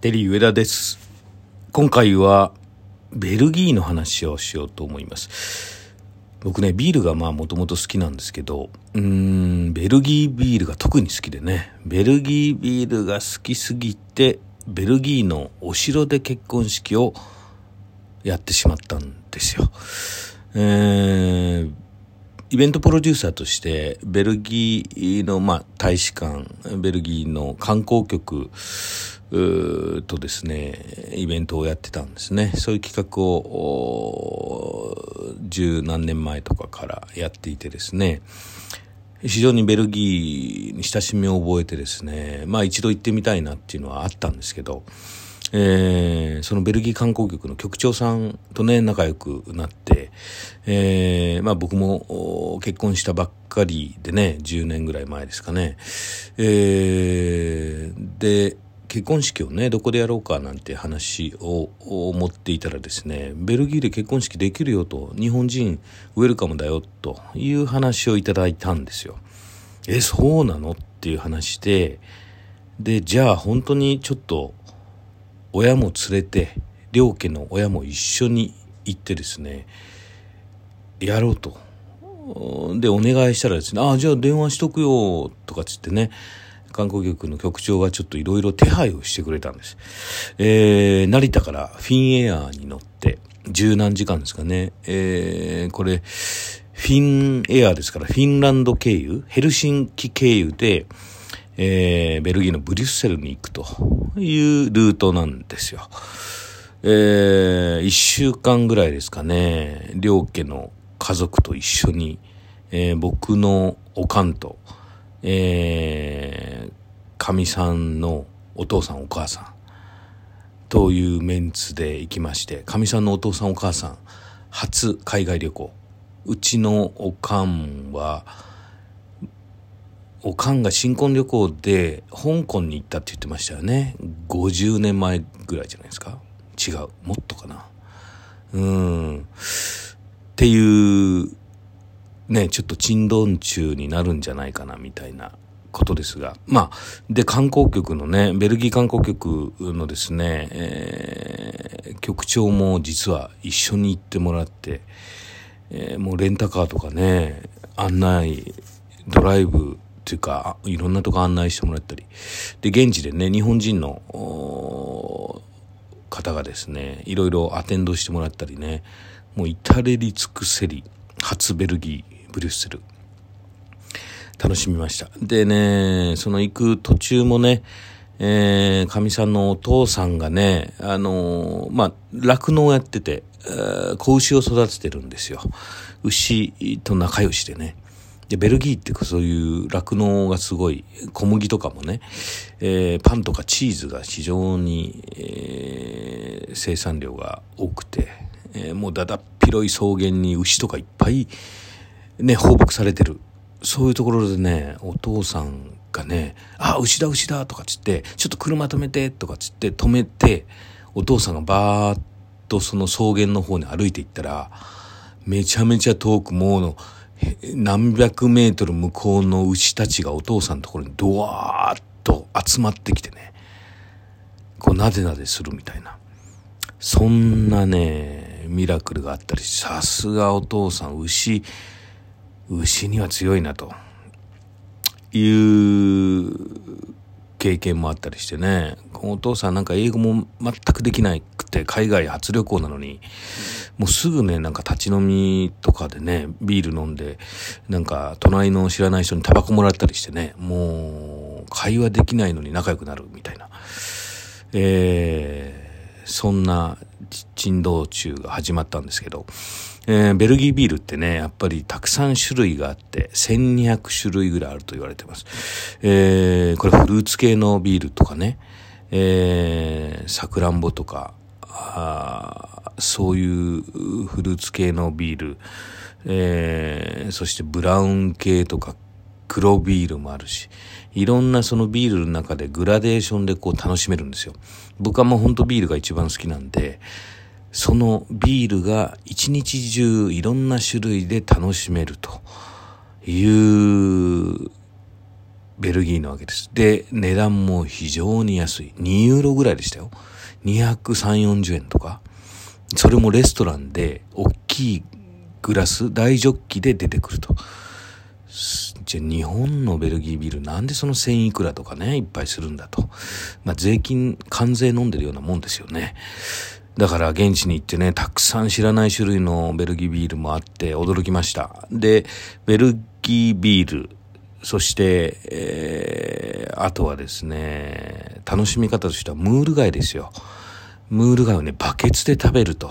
テリー上田です。今回はベルギーの話をしようと思います。僕ね、ビールがまあもともと好きなんですけど、うーん、ベルギービールが特に好きでね、ベルギービールが好きすぎて、ベルギーのお城で結婚式をやってしまったんですよ。えーイベントプロデューサーとして、ベルギーの、まあ、大使館、ベルギーの観光局とですね、イベントをやってたんですね。そういう企画を、十何年前とかからやっていてですね、非常にベルギーに親しみを覚えてですね、まあ一度行ってみたいなっていうのはあったんですけど、えーそのベルギー観光局の局長さんとね、仲良くなって、まあ僕も結婚したばっかりでね、10年ぐらい前ですかね。で、結婚式をね、どこでやろうかなんて話を思っていたらですね、ベルギーで結婚式できるよと、日本人ウェルカムだよという話をいただいたんですよ。え、そうなのっていう話で、で、じゃあ本当にちょっと親も連れて両家の親も一緒に行ってですねやろうとでお願いしたらですね「ああじゃあ電話しとくよ」とかつってね観光局の局長がちょっといろいろ手配をしてくれたんです、えー、成田からフィンエアーに乗って十何時間ですかね、えー、これフィンエアーですからフィンランド経由ヘルシンキ経由でえーベルギーのブリュッセルに行くというルートなんですよ。えー一週間ぐらいですかね、両家の家族と一緒に、えー僕のおかんと、えー、かみさんのお父さんお母さんというメンツで行きまして、かみさんのお父さんお母さん、初海外旅行。うちのおかんは、おかんが新婚旅行で香港に行ったって言ってましたよね。50年前ぐらいじゃないですか。違う。もっとかな。うん。っていう、ね、ちょっと珍道中になるんじゃないかな、みたいなことですが。まあ、で、観光局のね、ベルギー観光局のですね、えー局長も実は一緒に行ってもらって、えーもうレンタカーとかね、案内、ドライブっていうか、いろんなとこ案内してもらったり。で、現地でね、日本人の方がですね、いろいろアテンドしてもらったりね、もう至れり尽くせり、初ベルギー、ブリュッセル。楽しみました。でね、その行く途中もね、えー、かみさんのお父さんがね、あのーまあ、酪農やってて、え子牛を育ててるんですよ。牛と仲良しでね。で、ベルギーってそういう酪農がすごい、小麦とかもね、えーパンとかチーズが非常に、えー生産量が多くて、えーもうだだっ広い草原に牛とかいっぱいね、放牧されてる。そういうところでね、お父さんがね、あ、牛だ牛だとかつって、ちょっと車止めてとかつって止めて、お父さんがバーッとその草原の方に歩いていったら、めちゃめちゃ遠くもうの、何百メートル向こうの牛たちがお父さんのところにドワーッと集まってきてね、こうなでなでするみたいな。そんなね、ミラクルがあったり、さすがお父さん、牛、牛には強いなという経験もあったりしてね、お父さんなんか英語も全くできなくて海外初旅行なのに、もうすぐね、なんか立ち飲みとかでね、ビール飲んで、なんか隣の知らない人にタバコもらったりしてね、もう会話できないのに仲良くなるみたいな。えーそんな珍道中が始まったんですけど、えーベルギービールってね、やっぱりたくさん種類があって、1200種類ぐらいあると言われてます。えーこれフルーツ系のビールとかね、えー、さくらんぼとか、あそういうフルーツ系のビール、えーそしてブラウン系とか黒ビールもあるし、いろんなそのビールの中でグラデーションでこう楽しめるんですよ。僕はもうほんとビールが一番好きなんで、そのビールが一日中いろんな種類で楽しめるというベルギーなわけです。で、値段も非常に安い。2ユーロぐらいでしたよ。230、40円とか。それもレストランで、大きいグラス、大ジョッキで出てくると。じゃあ日本のベルギービールなんでその1000いくらとかね、いっぱいするんだと。まあ税金、関税飲んでるようなもんですよね。だから現地に行ってね、たくさん知らない種類のベルギービールもあって驚きました。で、ベルギービール、そして、えー、あとはですね、楽しみ方としてはムール貝ですよ。ムール貝をね、バケツで食べると。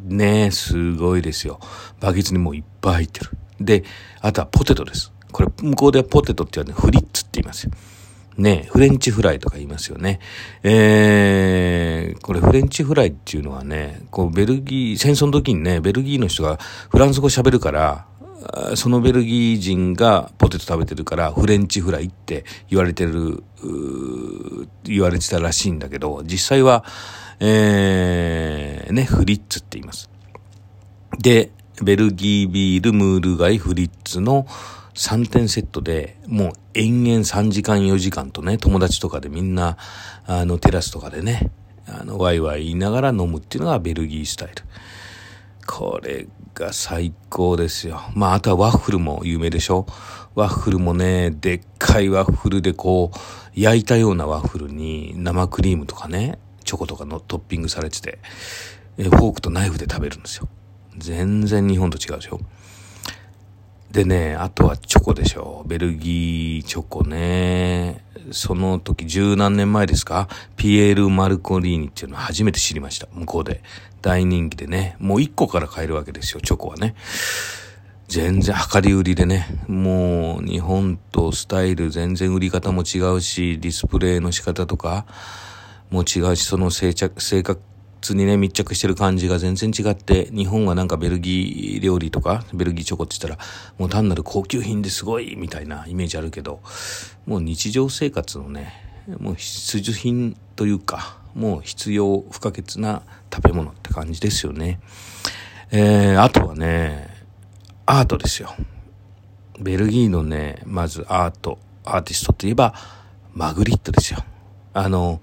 ねすごいですよ。バケツにもういっぱい入ってる。で、あとはポテトです。これ、向こうではポテトって言うのはフリッツって言いますよ。ねフレンチフライとか言いますよね。えー、これフレンチフライっていうのはね、こうベルギー、戦争の時にね、ベルギーの人がフランス語喋るから、そのベルギー人がポテト食べてるからフレンチフライって言われてる、言われてたらしいんだけど、実際は、えー、ね、フリッツって言います。で、ベルギービール、ムール貝、フリッツの3点セットで、もう延々3時間4時間とね、友達とかでみんな、あの、テラスとかでね、あの、ワイワイ言いながら飲むっていうのがベルギースタイル。これが最高ですよ。まあ、あとはワッフルも有名でしょワッフルもね、でっかいワッフルでこう、焼いたようなワッフルに生クリームとかね、チョコとかのトッピングされてて、フォークとナイフで食べるんですよ。全然日本と違うでしょでね、あとはチョコでしょ。ベルギーチョコね。その時十何年前ですか？ピエール・マルコリーニっていうのを初めて知りました。向こうで。大人気でね。もう一個から買えるわけですよ、チョコはね。全然量り売りでね。もう日本とスタイル全然売り方も違うし、ディスプレイの仕方とかも違うし、その性格、性格にね、密着してる感じが全然違って、日本はなんかベルギー料理とか、ベルギーチョコって言ったら、もう単なる高級品ですごいみたいなイメージあるけど、もう日常生活のね、もう必需品というか、もう必要不可欠な食べ物って感じですよね。えー、あとはね、アートですよ。ベルギーのね、まずアート、アーティストといえば、マグリットですよ。あの、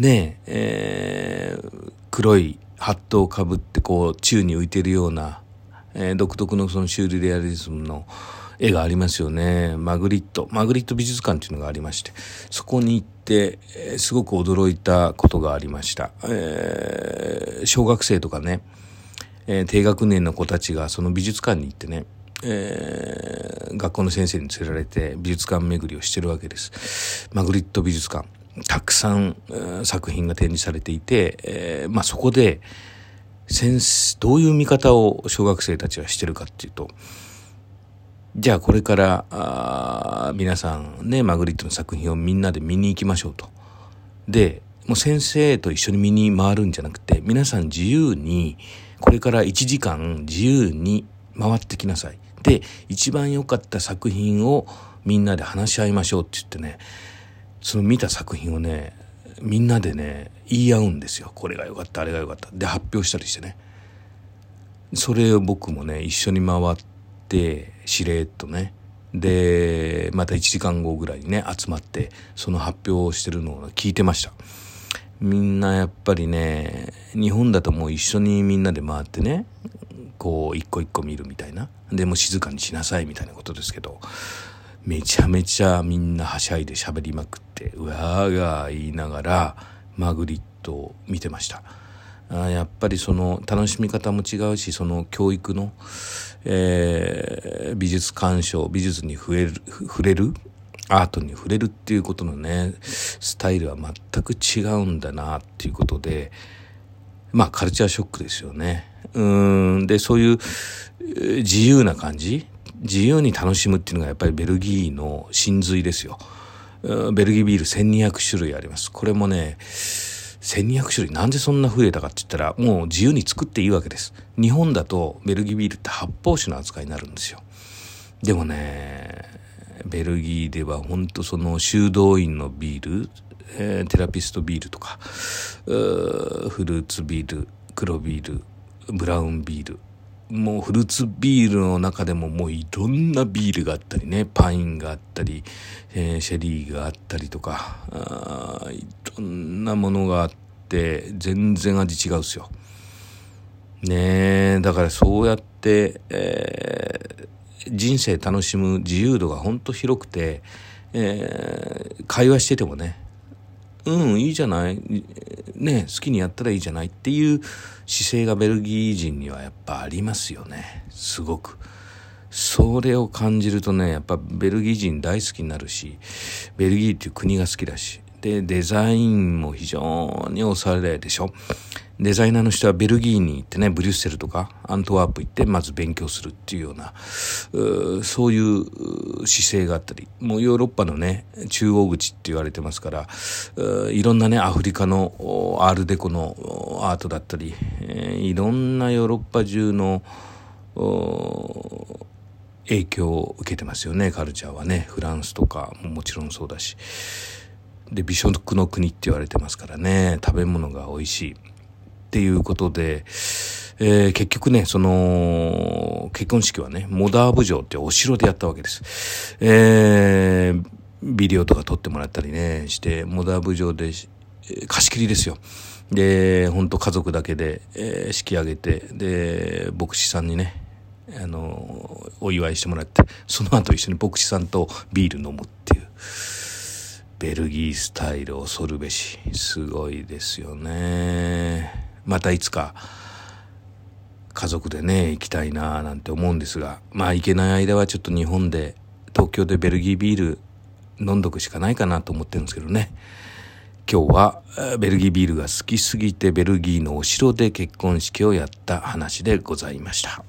ねえ、ー、黒いハットをかぶってこう宙に浮いてるような、えー、独特のそのシュールレアリズムの絵がありますよね。マグリット。マグリット美術館っていうのがありまして、そこに行って、えー、すごく驚いたことがありました。えー、小学生とかね、えー、低学年の子たちがその美術館に行ってね、えー、学校の先生に連れられて美術館巡りをしてるわけです。マグリット美術館。たくさん、作品が展示されていて、えー、まあそこで、先生、どういう見方を小学生たちはしてるかっていうと、じゃあこれからあ皆さんねマグリットの作品をみんなで見に行きましょうと。でもう先生と一緒に見に回るんじゃなくて皆さん自由にこれから1時間自由に回ってきなさい。で一番良かった作品をみんなで話し合いましょうって言ってねその見た作品をねみんなでね言い合うんですよ。これが良かったあれが良かった。で発表したりしてね。それを僕もね一緒に回ってしれっとね。でまた1時間後ぐらいにね集まってその発表をしてるのを聞いてました。みんなやっぱりね日本だともう一緒にみんなで回ってねこう一個一個見るみたいな。でも静かにしなさいみたいなことですけど。めちゃめちゃみんなはしゃいで喋りまくってうわーが言いながらマグリットを見てました。あやっぱりその楽しみ方も違うしその教育の、えー、美術鑑賞美術に触れる触れるアートに触れるっていうことのねスタイルは全く違うんだなっていうことでまあカルチャーショックですよね。うんでそういう自由な感じ自由に楽しむっていうのがやっぱりベルギーの真髄ですよ。ベルギービール1200種類あります。これもね、1200種類なんでそんな増えたかって言ったらもう自由に作っていいわけです。日本だとベルギービールって発泡酒の扱いになるんですよ。でもね、ベルギーでは本当その修道院のビール、えー、テラピストビールとか、フルーツビール、黒ビール、ブラウンビール、もうフルーツビールの中でももういろんなビールがあったりね、パインがあったり、えー、シェリーがあったりとか、あいろんなものがあって、全然味違うっすよ。ねえ、だからそうやって、えー、人生楽しむ自由度がほんと広くて、えー、会話しててもね、うん、いいじゃない？ね、好きにやったらいいじゃないっていう姿勢がベルギー人にはやっぱありますよね。すごく。それを感じるとね、やっぱベルギー人大好きになるし、ベルギーっていう国が好きだし、で、デザインも非常におしゃれでしょ？デザイナーの人はベルギーに行ってね、ブリュッセルとかアントワープ行ってまず勉強するっていうような、うそういう姿勢があったり、もうヨーロッパのね、中央口って言われてますから、いろんなね、アフリカのアールデコのアートだったり、えー、いろんなヨーロッパ中の影響を受けてますよね、カルチャーはね。フランスとかももちろんそうだし。で、美食の国って言われてますからね、食べ物が美味しい。っていうことで、えー、結局ね、その、結婚式はね、モダーブ城ってお城でやったわけです。えー、ビデオとか撮ってもらったりね、して、モダーブ城で、貸し切りですよ。で、本当家族だけで、えー、式上げて、で、牧師さんにね、あの、お祝いしてもらって、その後一緒に牧師さんとビール飲むっていう。ベルギースタイル恐るべし。すごいですよね。またいつか家族でね行きたいななんて思うんですがまあ行けない間はちょっと日本で東京でベルギービール飲んどくしかないかなと思ってるんですけどね今日はベルギービールが好きすぎてベルギーのお城で結婚式をやった話でございました。